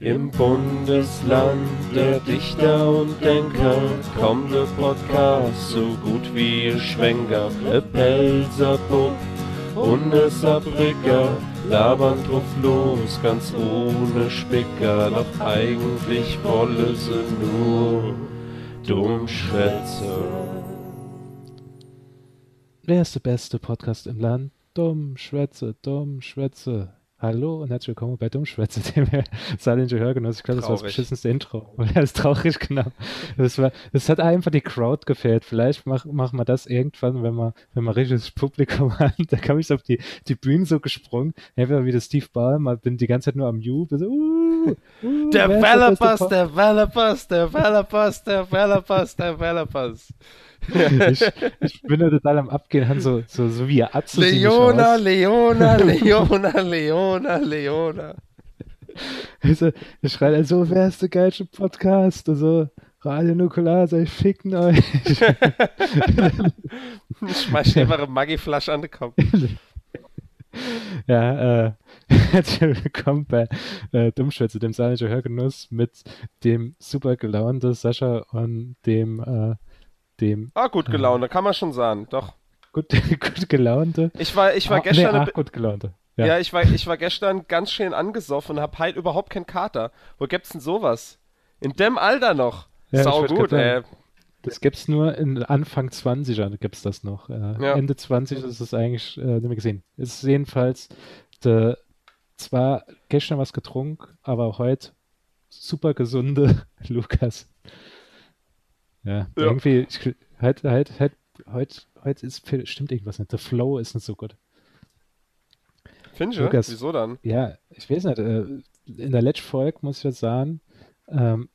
Im Bundesland der Dichter und Denker kommt der Podcast so gut wie ihr Schwenker. E Pelzer Bub und e labern drauf los, ganz ohne Spicker. Doch eigentlich wolle sie nur Dummschwätze. Wer ist der beste Podcast im Land? Dumm, Schwätze, dumm, Schwätze. Hallo und herzlich willkommen bei Dummschwätze, dem Saarländische Hörgenuss. Ich glaube, das war das beschissenste Intro. Das ist traurig, genau. Das, war, das hat einfach die Crowd gefehlt. Vielleicht machen mach wir das irgendwann, wenn wir, wenn wir richtiges Publikum haben. Da kam ich auf die, die Bühne so gesprungen. Einfach wie der Steve Ballmer, bin die ganze Zeit nur am You. So, uh, uh, Developers, Developers, Developers, Developers, Developers ich, ich, bin da total am Abgehen, so, so, so wie Atze. Leona, Leona, Leona, Leona, Leona. Also, ich schreie dann so, wer ist der geilste Podcast? Und so, Radio Nukular, sei ficken euch. ich schmeiß einfach eine Maggi-Flasche an den Kopf. ja, äh, herzlich willkommen bei äh, Dummschwätze, dem Saarländischen Hörgenuss mit dem super gelaunten Sascha und dem äh, dem. Ah, gut gelaunte, äh, kann man schon sagen, doch. Gut, gut gelaunte. Ich war, ich war ah, gestern. Nee, ach, gut gelaunte. Ja. ja, ich, war, ich war gestern ganz schön angesoffen und hab halt überhaupt keinen Kater. Wo gibt's denn sowas? In dem Alter noch. Ja, Sau gut, ey. Das gibt's nur in Anfang 20er gibt's das noch. Äh, ja. Ende 20 ist es eigentlich äh, nicht mehr gesehen. Es ist jedenfalls de, zwar gestern was getrunken, aber heute super gesunde Lukas. Ja, ja. irgendwie, ich, halt, halt, halt, heute, heute ist, stimmt irgendwas nicht. Der Flow ist nicht so gut. Findest du? Wieso dann? Ja, ich weiß nicht. Äh, in der letzten Folge, muss ich jetzt sagen, ähm,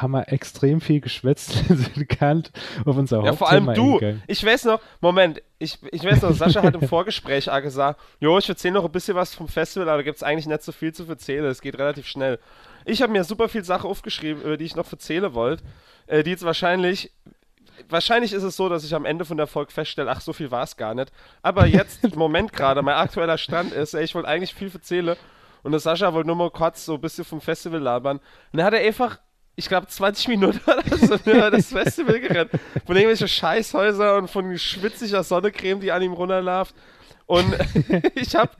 haben wir extrem viel geschwätzt, sind gekannt auf unser Ja, vor allem du. Eingegangen. Ich weiß noch, Moment, ich, ich weiß noch, Sascha hat im Vorgespräch auch gesagt, jo, ich erzähle noch ein bisschen was vom Festival, aber da gibt es eigentlich nicht so viel zu erzählen, es geht relativ schnell. Ich habe mir super viel Sachen aufgeschrieben, über die ich noch erzählen wollte äh, die jetzt wahrscheinlich. Wahrscheinlich ist es so, dass ich am Ende von der Folge feststelle, ach, so viel war es gar nicht. Aber jetzt, im Moment gerade, mein aktueller Stand ist, ey, ich wollte eigentlich viel erzählen. Und der Sascha wollte nur mal kurz so ein bisschen vom Festival labern. Und dann hat er einfach ich glaube, 20 Minuten oder so das Festival gerannt. Von irgendwelchen Scheißhäuser und von schwitziger Sonnecreme, die an ihm runterläuft. Und ich habe,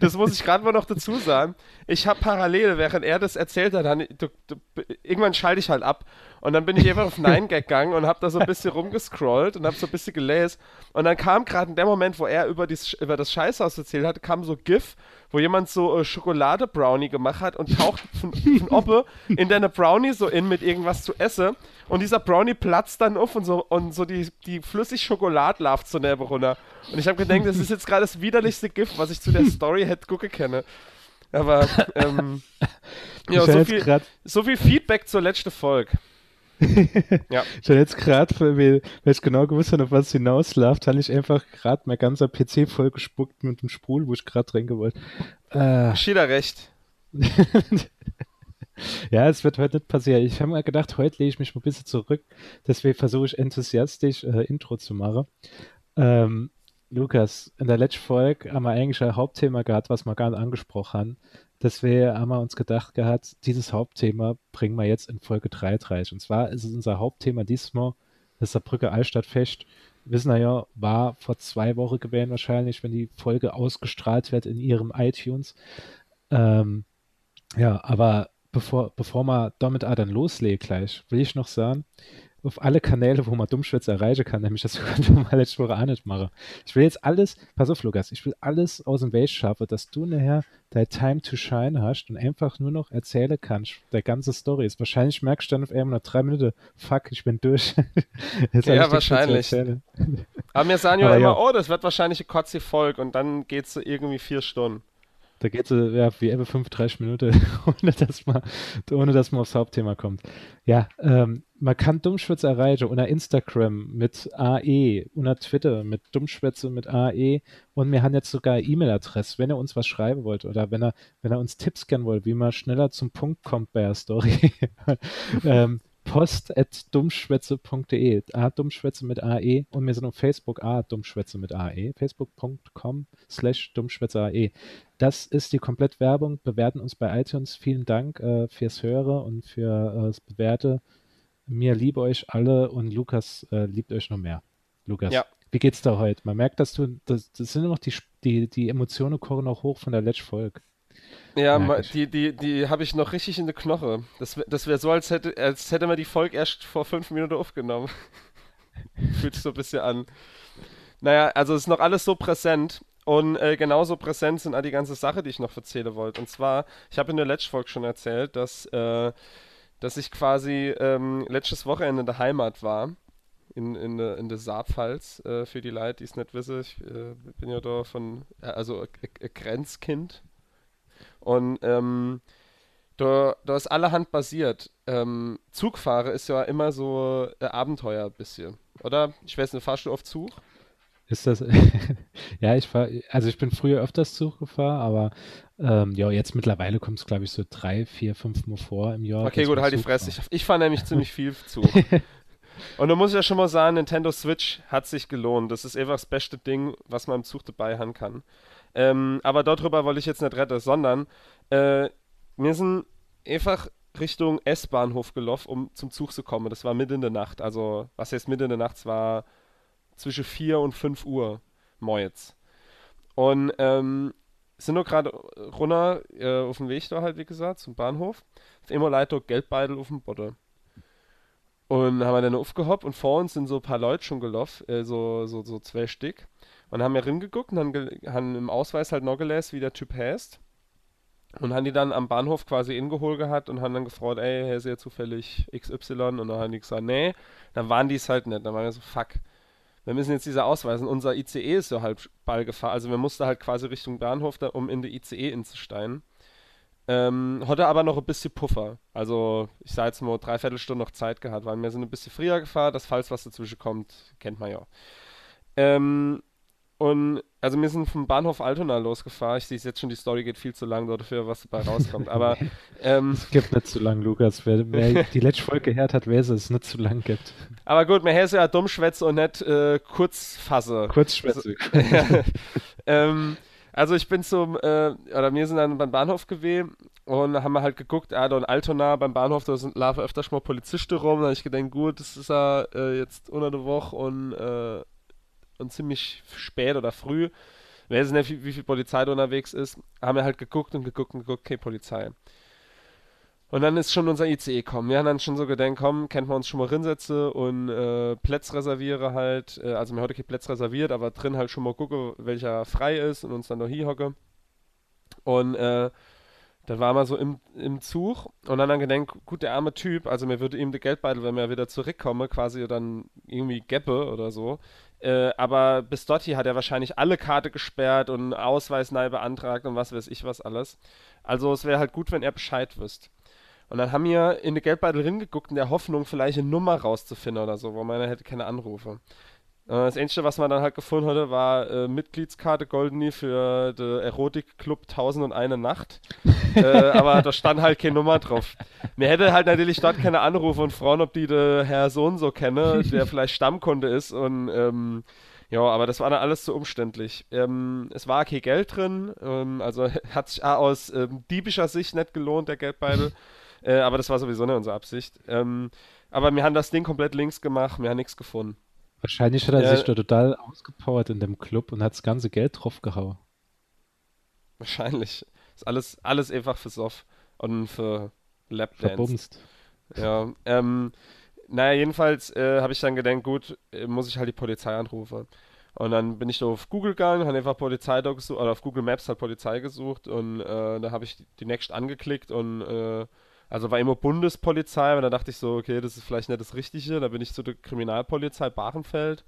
das muss ich gerade mal noch dazu sagen, ich habe parallel, während er das erzählt hat, dann, du, du, irgendwann schalte ich halt ab. Und dann bin ich einfach auf Nein gegangen und habe da so ein bisschen rumgescrollt und habe so ein bisschen gelesen. Und dann kam gerade in dem Moment, wo er über, dies, über das Scheißhaus erzählt hat, kam so GIF, wo jemand so äh, Schokolade-Brownie gemacht hat und taucht von, von Oppe in deine Brownie so in mit irgendwas zu essen. Und dieser Brownie platzt dann auf und so, und so die, die flüssig Schokolade läuft so neben runter. Und ich habe gedacht, das ist jetzt gerade das widerlichste Gift, was ich zu der Story hätte gucken kenne. Aber, ähm, ja, so viel, so viel Feedback zur letzten Folge. ja. Ich habe jetzt gerade, weil, ich genau gewusst habe, auf was hinausläuft, habe ich einfach gerade mein ganzer PC vollgespuckt mit dem Sprul, wo ich gerade reingehen wollte. Äh. Schieder recht. ja, es wird heute nicht passieren. Ich habe mir gedacht, heute lege ich mich mal ein bisschen zurück. Deswegen versuche ich enthusiastisch äh, Intro zu machen. Ähm, Lukas, in der letzten Folge haben wir eigentlich ein Hauptthema gehabt, was wir gar nicht angesprochen haben. Deswegen haben wir uns gedacht gehabt, dieses Hauptthema bringen wir jetzt in Folge 33. Und zwar ist es unser Hauptthema diesmal, das Saarbrücker Altstadtfest. Wissen wir ja, war vor zwei Wochen gewesen wahrscheinlich, wenn die Folge ausgestrahlt wird in ihrem iTunes. Ähm, ja, aber bevor, bevor wir damit auch dann loslegen gleich, will ich noch sagen, auf alle Kanäle, wo man Dummschwätze erreichen kann, nämlich das konnte man letzte Woche auch nicht machen. Ich will jetzt alles, pass auf, Lukas, ich will alles aus dem Weg schaffen, dass du nachher dein Time to Shine hast und einfach nur noch erzählen kannst, der ganze Story ist. Wahrscheinlich merkst du dann auf einmal nach drei Minuten, fuck, ich bin durch. ja, wahrscheinlich. Aber wir sagen ja immer, ja. oh, das wird wahrscheinlich eine kurze Folge und dann geht es so irgendwie vier Stunden. Da geht es ja, wie immer 35 Minuten, ohne dass, man, ohne dass man aufs Hauptthema kommt. Ja, ähm, man kann Dummschwätze erreichen unter Instagram mit AE, unter Twitter mit Dummschwätze mit AE und wir haben jetzt sogar E-Mail-Adresse, wenn ihr uns was schreiben wollt oder wenn er, wenn er uns Tipps kennen wollt, wie man schneller zum Punkt kommt bei der Story. ähm, post at dummschwätze.de. A, Dummschwätze mit AE und wir sind auf Facebook A, Dummschwätze mit AE. Facebook.com slash Dummschwätze AE. Das ist die Komplettwerbung. Bewerten uns bei iTunes. Vielen Dank äh, fürs Hören und für äh, das Bewerte. Mir liebe euch alle und Lukas äh, liebt euch noch mehr. Lukas, ja. wie geht's da heute? Man merkt, dass du, das, das sind immer noch die, die, die Emotionen kochen auch hoch von der letzten Folge. Ja, die, die, die habe ich noch richtig in der Knoche. Das, das wäre so, als hätte, als hätte man die Folge erst vor fünf Minuten aufgenommen. Fühlt sich so ein bisschen an. Naja, also es ist noch alles so präsent. Und äh, genauso präsent sind all die ganze Sache, die ich noch erzählen wollte. Und zwar, ich habe in der letzten Folge schon erzählt, dass, äh, dass ich quasi ähm, letztes Wochenende in der Heimat war. In, in, in, in der Saarpfalz, äh, für die Leute, die es nicht wissen. Ich äh, bin ja da von, also ein Grenzkind und ähm, da, da ist allerhand basiert. Ähm, Zugfahrer ist ja immer so äh, Abenteuer ein bisschen, oder? Ich weiß nicht, fahrst du oft Zug? Ist das, ja, ich fahr, also ich bin früher öfters Zug gefahren, aber ähm, ja, jetzt mittlerweile kommt es, glaube ich, so drei, vier, fünf Mal vor im Jahr. Okay, gut, halt die Fresse. Ich, ich fahre nämlich ziemlich viel Zug. Und da muss ich ja schon mal sagen, Nintendo Switch hat sich gelohnt. Das ist einfach das beste Ding, was man im Zug dabei haben kann. Ähm, aber darüber wollte ich jetzt nicht retten, sondern äh, wir sind einfach Richtung S-Bahnhof gelaufen, um zum Zug zu kommen. Das war mitten in der Nacht. Also, was heißt mitten in der Nacht? Es war zwischen 4 und 5 Uhr morgens. Und ähm, sind nur gerade runter äh, auf dem Weg da halt, wie gesagt, zum Bahnhof. Auf immer Leiter Geldbeutel auf dem Boden. Und haben wir dann aufgehoppt und vor uns sind so ein paar Leute schon gelaufen, äh, so, so, so zwei Stück. Und haben wir hingeguckt und haben, haben im Ausweis halt noch gelesen, wie der Typ heißt. Und haben die dann am Bahnhof quasi ingeholt gehabt und haben dann gefragt, ey, Herr ist ja zufällig XY? Und dann haben die gesagt, nee. Dann waren die es halt nicht. Dann waren wir so, fuck. Wir müssen jetzt diese ausweisen. Unser ICE ist so halb Ball gefahren. Also wir mussten halt quasi Richtung Bahnhof, da, um in die ICE inzusteigen. Ähm, hatte aber noch ein bisschen Puffer. Also, ich sage jetzt mal, dreiviertel Stunde noch Zeit gehabt, weil wir sind ein bisschen früher gefahren. Das, falls was dazwischen kommt, kennt man ja. Ähm, und also wir sind vom Bahnhof Altona losgefahren. Ich sehe jetzt schon, die Story geht viel zu lang dafür, was dabei rauskommt. Aber ähm, es gibt nicht zu lang, Lukas. Wer, wer die letzte Folge gehört hat, weiß, dass es nicht zu lang gibt. Aber gut, mir heißt ja Dummschwätze und nicht äh, Kurzfasse. Kurzschwätze. Also, ähm, also ich bin zum, äh, oder wir sind dann beim Bahnhof gewesen und haben wir halt geguckt, ah, da in Altona beim Bahnhof, da sind laufen öfters mal Polizisten rum. Da habe ich gedacht, gut, das ist ja äh, jetzt unter der Woche und äh, und ziemlich spät oder früh, weiß nicht, wie, wie viel Polizei da unterwegs ist, haben wir halt geguckt und geguckt und geguckt, okay, Polizei. Und dann ist schon unser ICE kommen. Wir haben dann schon so gedacht, komm, kennt man uns schon mal rinsetzen und äh, Plätze reserviere halt. Äh, also, wir heute kein Plätze reserviert, aber drin halt schon mal gucke, welcher frei ist und uns dann noch hier hocke. Und äh, dann war man so im, im Zug und dann dann gedacht, gut, der arme Typ, also mir würde ihm der Geldbeutel, wenn wir wieder zurückkomme, quasi dann irgendwie Geppe oder so. Äh, aber bis dorthin hat er wahrscheinlich alle Karte gesperrt und Ausweis neu beantragt und was weiß ich was alles. Also es wäre halt gut, wenn er Bescheid wüsste. Und dann haben wir in den Geldbeutel hingeguckt in der Hoffnung, vielleicht eine Nummer rauszufinden oder so, wo man hätte keine Anrufe. Äh, das Einzige, was man dann halt gefunden hatte, war äh, Mitgliedskarte Goldeny für den Erotikclub 1001 Nacht. äh, aber da stand halt keine Nummer drauf. Mir hätte halt natürlich dort keine Anrufe und fragen, ob die der Herr Sohn so kenne, der vielleicht Stammkunde ist und ähm, ja, aber das war dann alles zu umständlich. Ähm, es war kein Geld drin, ähm, also hat sich aus ähm, diebischer Sicht nicht gelohnt, der Geldbeutel. Äh, aber das war sowieso nicht unsere Absicht. Ähm, aber wir haben das Ding komplett links gemacht, wir haben nichts gefunden. Wahrscheinlich hat er ja, sich da total ausgepowert in dem Club und hat das ganze Geld draufgehauen. Wahrscheinlich. Ist alles, alles einfach für Soft und für Lapdance. Verbumst. Ja, ähm, naja, jedenfalls äh, habe ich dann gedacht, gut, äh, muss ich halt die Polizei anrufen. Und dann bin ich da auf Google gegangen, habe einfach Polizei gesucht, oder auf Google Maps halt Polizei gesucht und äh, da habe ich die Next angeklickt und äh, also war immer Bundespolizei, aber da dachte ich so, okay, das ist vielleicht nicht das Richtige. Da bin ich zu der Kriminalpolizei Barenfeld,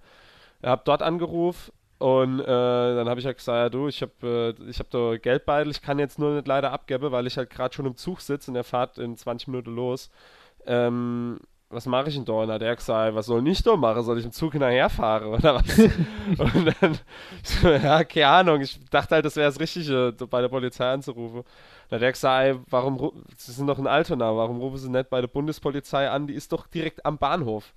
habe dort angerufen und äh, dann habe ich halt gesagt, ja du, ich habe äh, hab da Geldbeutel, ich kann jetzt nur nicht leider abgeben, weil ich halt gerade schon im Zug sitze und der fahrt in 20 Minuten los. Ähm, was mache ich denn da? Und hat er gesagt, was soll ich da machen? Soll ich im Zug hinterherfahren oder was? und dann, so, ja, keine Ahnung. Ich dachte halt, das wäre das Richtige, bei der Polizei anzurufen. Dann hat er gesagt, warum, Sie sind doch in Altona, warum rufen Sie nicht bei der Bundespolizei an? Die ist doch direkt am Bahnhof.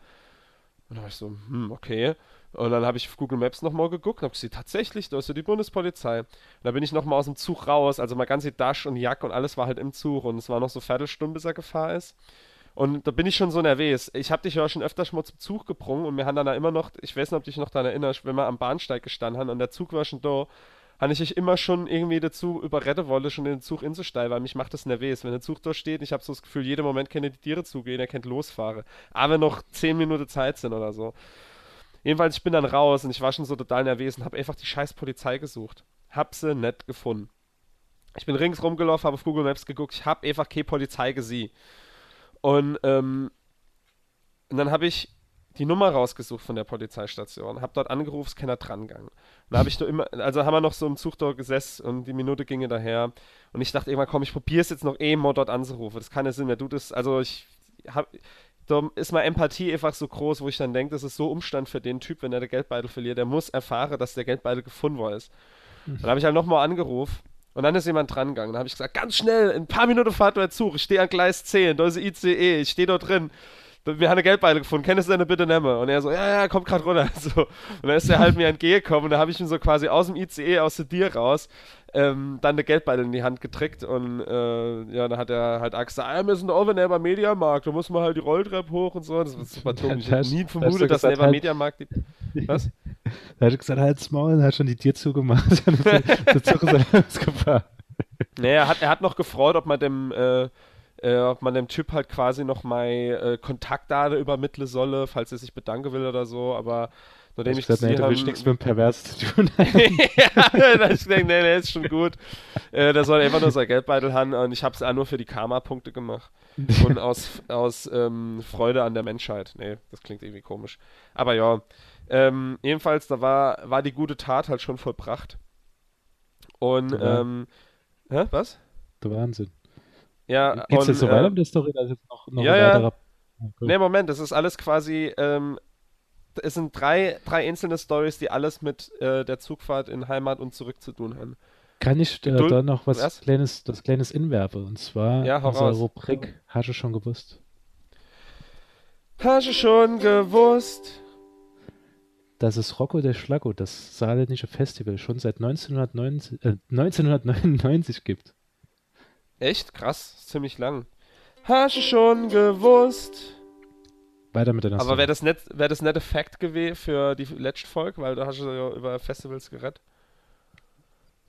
Und dann war ich so, hm, okay. Und dann habe ich auf Google Maps nochmal geguckt und habe gesehen, tatsächlich, da ist ja die Polizei. Und da bin ich nochmal aus dem Zug raus, also mein ganze Dash und Jack und alles war halt im Zug und es war noch so Viertelstunde, bis er gefahren ist. Und da bin ich schon so nervös. Ich habe dich ja schon öfter schon mal zum Zug gebrungen und wir haben dann da immer noch, ich weiß nicht, ob dich noch daran erinnerst, wenn wir am Bahnsteig gestanden haben und der Zug war schon da, habe ich dich immer schon irgendwie dazu überretten wollte, schon in den Zug inzusteigen, weil mich macht das nervös. Wenn der Zug da steht, ich habe so das Gefühl, jeden Moment können die Tiere zugehen, er kennt losfahren. Aber noch 10 Minuten Zeit sind oder so. Jedenfalls, ich bin dann raus und ich war schon so total nervös und habe einfach die scheiß Polizei gesucht. Hab sie nicht gefunden. Ich bin ringsrum gelaufen, habe auf Google Maps geguckt, ich habe einfach keine Polizei gesehen. Und, ähm, und dann habe ich die Nummer rausgesucht von der Polizeistation, habe dort angerufen, ist keiner dran gegangen. Da habe ich nur immer, also haben wir noch so im Zug dort gesessen und die Minute ginge daher. Und ich dachte irgendwann, komm, ich probiere es jetzt noch eh mal dort anzurufen. Das kann ja Sinn mehr. Du das, also ich habe, da ist meine Empathie einfach so groß, wo ich dann denke, das ist so Umstand für den Typ, wenn er den Geldbeutel verliert. Der muss erfahren, dass der Geldbeutel gefunden worden ist. Mhm. Dann habe ich halt nochmal angerufen und dann ist jemand dran gegangen. Dann habe ich gesagt, ganz schnell, in ein paar Minuten fahrt der Zug. Ich stehe an Gleis 10, da ist ICE, ich stehe dort drin. Wir haben eine Geldbeile gefunden, kennst du deine bitte nehmen? Und er so, ja, ja, kommt gerade runter. So. Und dann ist er halt mir entgegengekommen und da habe ich ihm so quasi aus dem ICE, aus der Dir raus, ähm, dann eine Geldbeile in die Hand getrickt und äh, ja, dann hat er halt gesagt, ah, wir sind over Never Mediamarkt, da muss man halt die Rolltreppe hoch und so. Das war super dumm. Ich hätte nie vermutet, dass Never halt, Mediamarkt die. Was? Da hat er gesagt, halt's Maul, und hat schon die Tür zugemacht. der Zug ist losgefahren. Nee, er hat, er hat noch gefreut, ob man dem, äh, äh, ob man dem Typ halt quasi noch mal äh, Kontaktdaten übermitteln solle, falls er sich bedanken will oder so, aber Nachdem ich, ich gesagt, nee, du willst nichts mit dem Pervers zu tun ja, ich denke, nee, nee, ist schon gut. Äh, der soll einfach nur sein Geldbeutel haben und ich habe es auch nur für die Karma-Punkte gemacht. Und aus, aus ähm, Freude an der Menschheit. Nee, das klingt irgendwie komisch. Aber ja, ähm, jedenfalls, da war, war die gute Tat halt schon vollbracht. Und, ja. ähm, hä, was? Der Wahnsinn. Ja, Geht's jetzt so weiter mit der Story? Da ist jetzt noch, noch ja, ein weiterer. Ja. Okay. Nee, Moment, das ist alles quasi ähm, es sind drei, drei einzelne Stories, die alles mit äh, der Zugfahrt in Heimat und zurück zu tun haben. Kann ich äh, da noch was, was, Kleines, das Kleines inwerfe? Und zwar ja, unsere Rubrik Hast du schon gewusst? Hast du schon gewusst? Dass es Rocco der Schlacko, das saarländische Festival, schon seit 1990, äh, 1999 gibt. Echt? Krass, ziemlich lang. Hast du schon gewusst? Weiter mit der Aber wäre das, nicht, wär das nicht Effekt gewesen für die letzte Folge, weil da hast du ja über Festivals gerettet?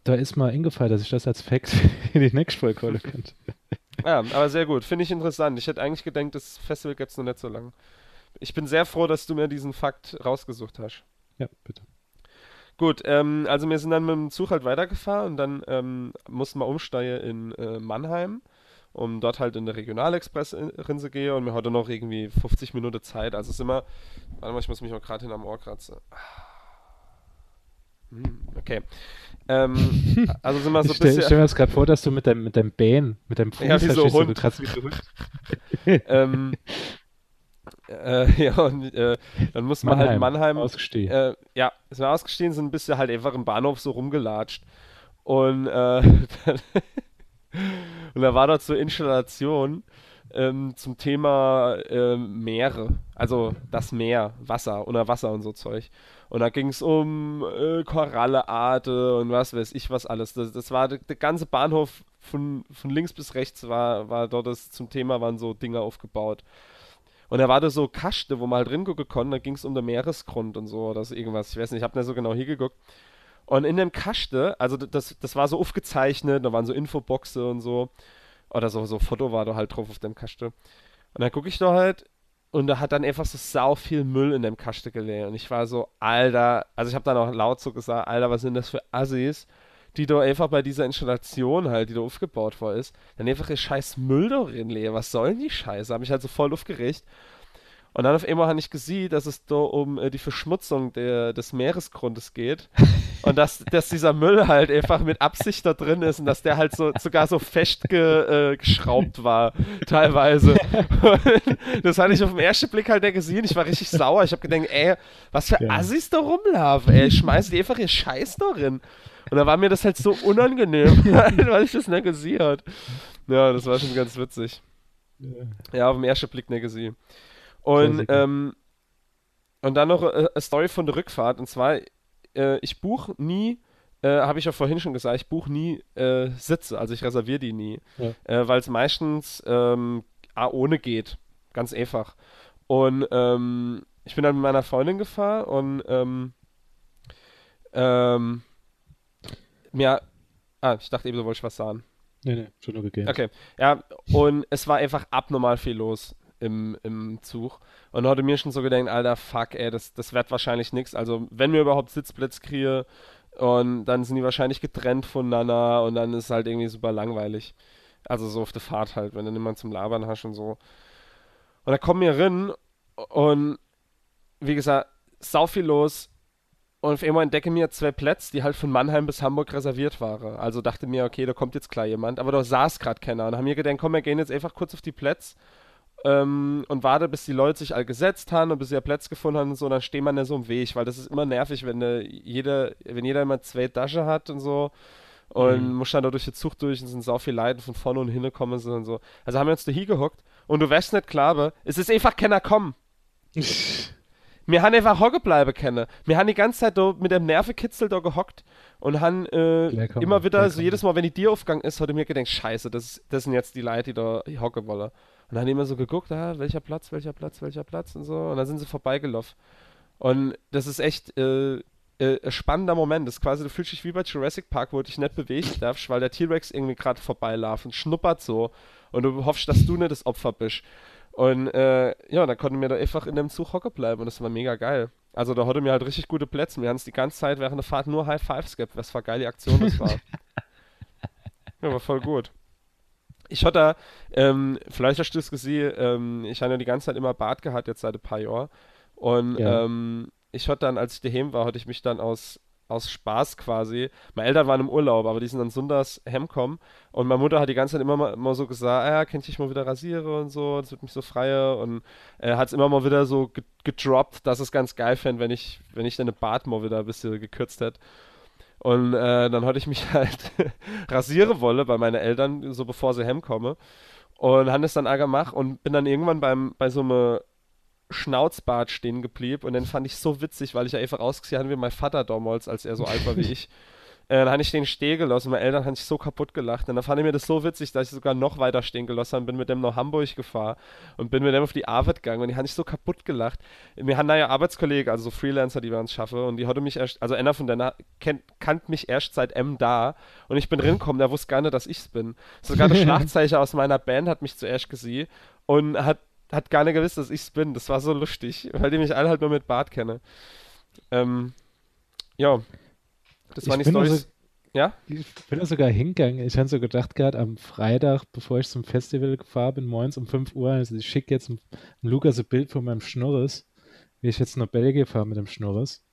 Da ist mal eingefallen, dass ich das als Fact in die nächste Folge holen könnte. ja, aber sehr gut. Finde ich interessant. Ich hätte eigentlich gedacht, das Festival gibt es noch nicht so lange. Ich bin sehr froh, dass du mir diesen Fakt rausgesucht hast. Ja, bitte. Gut, ähm, also wir sind dann mit dem Zug halt weitergefahren und dann ähm, mussten wir umsteigen in äh, Mannheim um dort halt in der Regionalexpress drin zu gehen und wir hatten noch irgendwie 50 Minuten Zeit. Also es ist immer, warte mal, ich muss mich mal gerade hin am Ohr kratzen. Hm, okay. Ähm, also sind wir so ein bisschen. Ich stell mir das gerade vor, dass du mit deinem, mit deinem Bähen, mit deinem Fuß ja, wie so Hund. So, wie so Hund. ähm, äh, ja, und äh, dann muss man halt Mannheim, halt Mannheim ausgestiegen. Äh, ja, sind wir ausgestiegen, sind ein bisschen halt einfach im Bahnhof so rumgelatscht. Und äh, dann und da war dort so Installation ähm, zum Thema äh, Meere, also das Meer, Wasser, unter Wasser und so Zeug. Und da ging es um äh, Korallearten und was weiß ich was alles. Das, das war der, der, ganze Bahnhof von, von links bis rechts war, war dort das zum Thema, waren so Dinge aufgebaut. Und da war da so Kaste, wo man halt hingucken konnte, da ging es um den Meeresgrund und so oder so irgendwas. Ich weiß nicht, ich habe nicht so genau hingeguckt. Und in dem Kaste, also das, das war so aufgezeichnet, da waren so Infoboxe und so. Oder so, so Foto war da halt drauf auf dem Kaste. Und dann gucke ich da halt und da hat dann einfach so sau viel Müll in dem Kaste gelegen. Und ich war so, Alter, also ich habe dann auch laut so gesagt, Alter, was sind das für Assis, die da einfach bei dieser Installation halt, die da aufgebaut worden ist, dann einfach ihr scheiß Müll da drin legen. Was soll denn die Scheiße? Hab mich halt so voll aufgeregt. Und dann auf einmal habe ich gesehen, dass es da um äh, die Verschmutzung der, des Meeresgrundes geht. und dass, dass dieser Müll halt einfach mit Absicht da drin ist und dass der halt so sogar so festgeschraubt äh, war, teilweise. das hatte ich auf den ersten Blick halt nicht gesehen. Ich war richtig sauer. Ich habe gedacht, ey, was für ja. Assis da rumlaufen, ey. Schmeißen die einfach ihr Scheiß da drin. Und da war mir das halt so unangenehm, weil ich das nicht gesehen habe. Ja, das war schon ganz witzig. Ja, auf den ersten Blick nicht gesehen. Und, ähm, und dann noch äh, eine Story von der Rückfahrt. Und zwar, äh, ich buche nie, äh, habe ich ja vorhin schon gesagt, ich buche nie äh, Sitze. Also ich reserviere die nie. Ja. Äh, Weil es meistens ähm, ohne geht. Ganz einfach. Und ähm, ich bin dann mit meiner Freundin gefahren und ähm, ähm, mir. Ah, ich dachte eben, du wolltest was sagen. Nee, nee, schon nur gegeben. Okay, ja, und es war einfach abnormal viel los im, im Zug. Und hatte mir schon so gedacht, alter, fuck, ey, das, das wird wahrscheinlich nichts. Also, wenn wir überhaupt Sitzplätze kriege, und dann sind die wahrscheinlich getrennt voneinander und dann ist es halt irgendwie super langweilig. Also so auf der Fahrt halt, wenn du niemanden zum Labern hast und so. Und da kommen wir rein und wie gesagt, sau viel los. Und auf einmal entdecke mir zwei Plätze, die halt von Mannheim bis Hamburg reserviert waren. Also dachte mir, okay, da kommt jetzt klar jemand. Aber da saß gerade keiner. Und haben mir gedacht, komm, wir gehen jetzt einfach kurz auf die Plätze ähm, und warte, bis die Leute sich all gesetzt haben und bis sie ja Plätze gefunden haben und so, dann stehen man ja so im Weg, weil das ist immer nervig, wenn äh, jeder, wenn jeder immer zwei Tasche hat und so und mhm. muss dann da durch den Zug durch und sind so viel Leiden von vorne und hinten kommen und so. Also haben wir uns da hier gehockt und du weißt nicht klar, es ist einfach keiner kommen. Wir haben einfach hocken bleiben können. Wir haben die ganze Zeit da mit dem Nervenkitzel da gehockt und haben äh, immer wieder, so jedes Mal, wenn die Tieraufgang ist, hat ich mir gedacht, scheiße, das, das sind jetzt die Leute, die da hocken wollen. Und dann haben die immer so geguckt, ah, welcher Platz, welcher Platz, welcher Platz und so. Und dann sind sie vorbeigelaufen. Und das ist echt äh, äh, ein spannender Moment. Das ist quasi, du fühlst dich wie bei Jurassic Park, wo du dich nicht bewegen darfst, weil der T-Rex irgendwie gerade vorbeilaufen und schnuppert so. Und du hoffst, dass du nicht das Opfer bist. Und äh, ja, dann konnten wir da einfach in dem Zug hocken bleiben und das war mega geil. Also da hatte mir halt richtig gute Plätze. Wir haben es die ganze Zeit während der Fahrt nur High Fives gehabt. Was für eine geile Aktion das war. ja, war voll gut ich hatte, ähm, vielleicht hast du es gesehen, ähm, ich habe ja die ganze Zeit immer Bart gehabt, jetzt seit ein paar Jahren. Und ja. ähm, ich hatte dann, als ich daheim war, hatte ich mich dann aus, aus Spaß quasi, meine Eltern waren im Urlaub, aber die sind dann sonntags heimgekommen und meine Mutter hat die ganze Zeit immer, mal, immer so gesagt, ah, kennt ich mal wieder rasiere und so, das wird mich so freier und äh, hat es immer mal wieder so gedroppt, dass es ganz geil fände, wenn ich, wenn ich deine Bart mal wieder ein bisschen gekürzt hätte. Und äh, dann hatte ich mich halt rasieren wolle bei meinen Eltern, so bevor sie heimkomme. Und habe das dann auch gemacht und bin dann irgendwann beim, bei so einem Schnauzbart stehen geblieben. Und dann fand ich so witzig, weil ich ja einfach ausgesehen habe wie mein Vater damals, als er so alt war wie ich. Äh, dann habe ich den stehen gelassen. Meine Eltern haben sich so kaputt gelacht. Und dann fand ich mir das so witzig, dass ich sogar noch weiter stehen gelassen habe. Bin mit dem nach Hamburg gefahren und bin mit dem auf die Arbeit gegangen. Und die haben sich so kaputt gelacht. Wir haben da ja Arbeitskollegen, also so Freelancer, die wir uns schaffen. Und die hatte mich erst, also einer von denen kennt, kannt mich erst seit M da. Und ich bin reingekommen, der wusste gar nicht, dass ich es bin. Sogar der Schlagzeicher aus meiner Band hat mich zuerst gesehen und hat, hat gar nicht gewusst, dass ich es bin. Das war so lustig, weil die mich alle halt nur mit Bart kenne. Ähm, ja. Das waren die Storys. Also, ja? Ich bin da sogar hingegangen. Ich habe so gedacht gerade am Freitag, bevor ich zum Festival gefahren bin, morgens um 5 Uhr, also ich schicke jetzt Lukas ein Bild von meinem Schnurres, wie ich jetzt nach Belgien fahre mit dem Schnurres.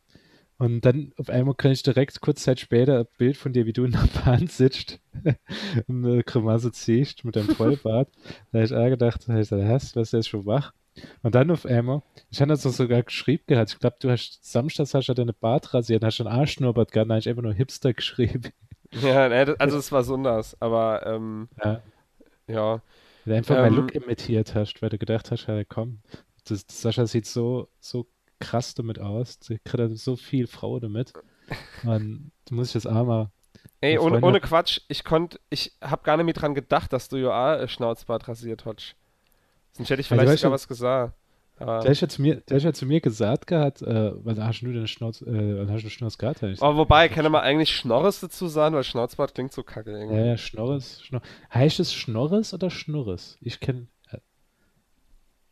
Und dann auf einmal kann ich direkt kurz Zeit später ein Bild von dir, wie du in der Bahn sitzt und eine Grimasse ziehst mit deinem Vollbart. da habe ich auch gedacht, da ich hast, was ist schon wach? Und dann auf einmal, ich habe das sogar geschrieben gehabt, ich glaube, du hast samstags hast du deine Bart rasiert, hast schon Arschschnurrbart gehabt, dann habe ich einfach nur Hipster geschrieben. Ja, also es war Sunders, aber ähm, ja. ja. Weil du einfach ähm, meinen Look imitiert hast, weil du gedacht hast, ja komm, das, das Sascha sieht so, so krass damit aus, sie kriegt so viel Frau damit. Und du musst jetzt auch mal Ey, ohne, ohne Quatsch, ich konnte, ich hab gar nicht mehr dran gedacht, dass du ja Schnauzbart rasiert hast. Sonst hätte ich vielleicht also, sogar was gesagt. Aber der, hat zu mir, der hat zu mir gesagt gehabt, äh, was hast du denn Schnauz, äh, hast du Schnauz gehabt? Aber wobei, kann man eigentlich Schnorres dazu sagen, weil Schnauzbart klingt so kacke irgendwie. Ja, ja, Schnorres. Schnor heißt es Schnorres oder Schnurres? Ich kenne. Äh,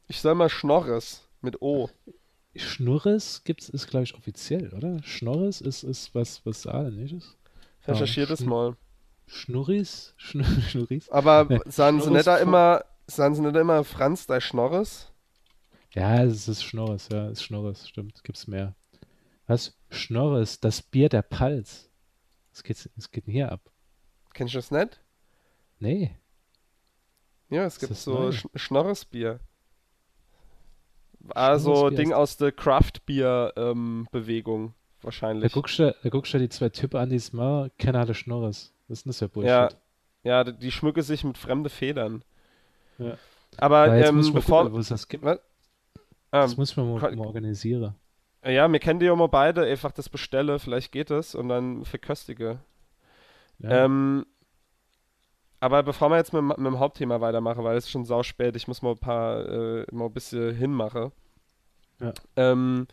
ich soll mal Schnorres mit O. Schnurres gibt's, ist, glaube ich, offiziell, oder? Schnorres ist, ist was, was saarländisch ist. Recherchiert es mal. Schnurris? Schn Schnurris? Aber nee. sagen sie nicht da immer, sagen sie nicht immer Franz der Schnorres? Ja, es ist Schnorres, ja, es ist Schnorres, stimmt. Gibt's mehr. Was? Schnorres, das Bier der Pals. Was geht, was geht denn hier ab? Kennst du das nicht? Nee. Ja, es gibt so? Sch Schnorresbier. Also Ding aus der Craft-Bier-Bewegung Da wahrscheinlich. guckst, du, da guckst du die zwei Typen an, die es mal kennen alle Schnorres. Was ist denn das für Bullshit? Ja, ja, die- schmücken sich mit fremden Federn. Ja. Aber jetzt ähm, bevor. gucken, das gibt. Was? Das Ähm, muss man mal, mal organisieren. ja, wir kennen die ja mal beide, einfach das bestelle, vielleicht geht es und dann verköstige. Ja. Ähm, aber bevor wir jetzt mit, mit dem Hauptthema weitermachen, weil es ist schon sau spät, ich muss mal ein paar, äh, mal ein bisschen hinmachen. Ja. Ähm,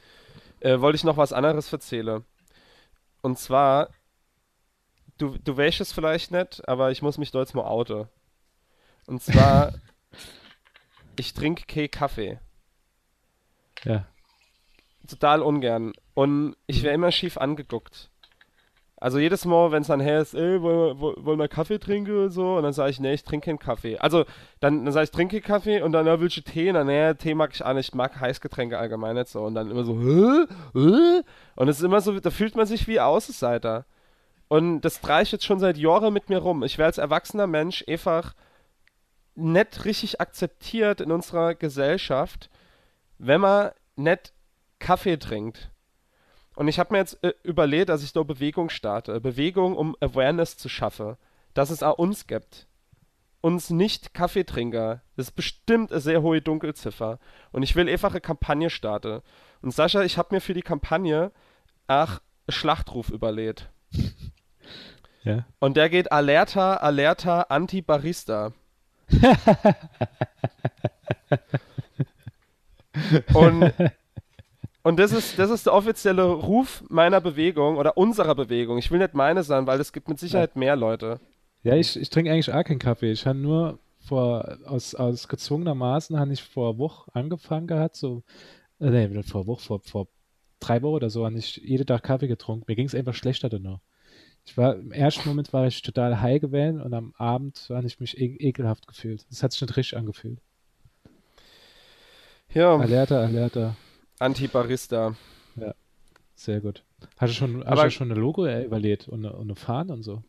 äh, wollte ich noch was anderes erzählen. Und zwar, du, du weißt es vielleicht nicht, aber ich muss mich da jetzt mal outen. Und zwar, ich trinke keinen Kaffee. ja. Total ungern. Und ich Mhm. werde immer schief angeguckt. Also jedes Mal, wenn es dann her ist, ey, wollen wir, wo- wollen wir Kaffee trinken und so, und dann sage ich, nee, ich trinke keinen Kaffee. Also, dann, dann sage ich, trinke Kaffee und dann, ja, willst du Tee? Und dann, nee, Tee mag ich auch nicht, ich mag Heißgetränke allgemein nicht so. Und dann immer so, hä? Hä? Und es ist immer so, da fühlt man sich wie Außenseiter. Und das drehe ich jetzt schon seit Jahren mit mir rum. Ich werde als erwachsener Mensch einfach nicht richtig akzeptiert in unserer Gesellschaft, wenn man nicht Kaffee trinkt. Und ich habe mir jetzt äh, überlegt, dass ich da Bewegung starte. Bewegung, um Awareness zu schaffen. Dass es auch uns gibt. Uns nicht Kaffeetrinker. Das ist bestimmt eine sehr hohe Dunkelziffer. Und ich will einfach eine Kampagne starten. Und Sascha, ich habe mir für die Kampagne ach, Schlachtruf überlegt. Ja. Und der geht Alerta, Alerta, Anti-Barista. Und, und das ist, das ist der offizielle Ruf meiner Bewegung oder unserer Bewegung. Ich will nicht meine sein, weil es gibt mit Sicherheit mehr Leute. Ja, ich, ich trinke eigentlich auch keinen Kaffee. Ich habe nur vor, aus, aus gezwungenermaßen, habe ich vor Woche angefangen gehabt, so, äh, nee, vor Woche, vor, vor drei Wochen oder so, habe ich jeden Tag Kaffee getrunken. Mir ging es einfach schlechter danach. Ich war, im ersten Moment war ich total high gewesen und am Abend habe ich mich e ekelhaft gefühlt. Das hat sich nicht richtig angefühlt. Ja, Alerta, Alerta. Anti-Barista. Sehr gut. Hast du schon, hast Aber- du schon eine Logo überlegt und eine, und eine Fahne und so?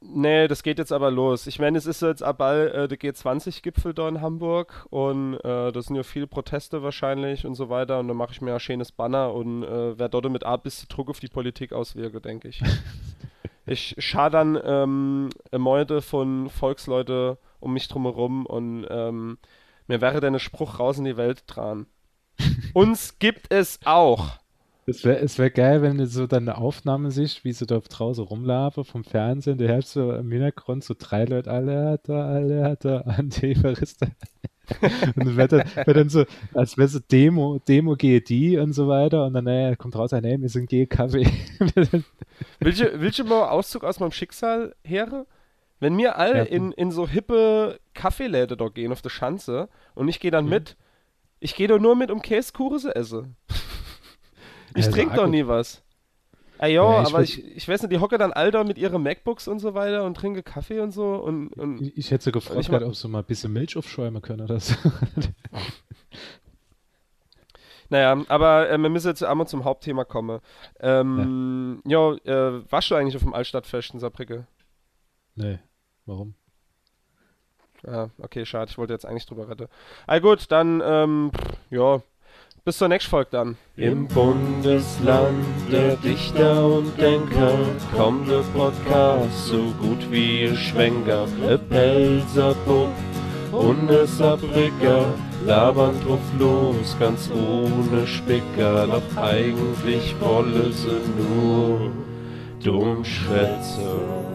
Nee, das geht jetzt aber los. Ich meine, es ist jetzt aber äh, der G20-Gipfel da in Hamburg und äh, da sind ja viele Proteste wahrscheinlich und so weiter und dann mache ich mir ein schönes Banner und äh, werde dort mit A bis Druck auf die Politik auswirke, denke ich. ich schar dann ähm, Meute von Volksleute um mich drumherum und ähm, mir wäre ein Spruch raus in die Welt dran. Uns gibt es auch. Es wäre es wär geil, wenn du so dann eine Aufnahme siehst, wie sie da draußen rumlaufen vom Fernsehen. Du hörst so im Hintergrund so drei Leute, Alerta, Alerta, Antifarista. und dann wird dann, wird dann so, als wäre so Demo, Demo GD und so weiter. Und dann naja, kommt raus, ah, nee, wir sind GKW. Willst du, willst du mal Auszug aus meinem Schicksal her? Wenn wir alle Ja. in, in so hippe Kaffeeläden da gehen auf der Schanze und ich gehe dann Mhm. mit, ich gehe doch nur mit, um Käsekuchen zu essen. Ich Ja, trinke doch nie was. Ah ja, Ja, ich aber ich, ich weiß nicht, die hocke dann all da mit ihren MacBooks und so weiter und trinke Kaffee und so und, und ich, ich hätte so gefragt, Ich mach- ob sie mal ein bisschen Milch aufschäumen können oder so. naja, aber äh, wir müssen jetzt einmal zum Hauptthema kommen. Ähm, ja, äh, warst du eigentlich auf dem Altstadtfest in Saarbrücke? nee, warum? Ah, okay, schade, ich wollte jetzt eigentlich drüber retten. Ah gut, dann, ähm, ja, bis zur nächsten Folge dann. Im Bundesland der Dichter und Denker kommt der Podcast so gut wie ihr Schwenker. E Pelzer Bub und e labern drauf los, ganz ohne Spicker. Doch eigentlich wolle sie nur dumm schwätzen.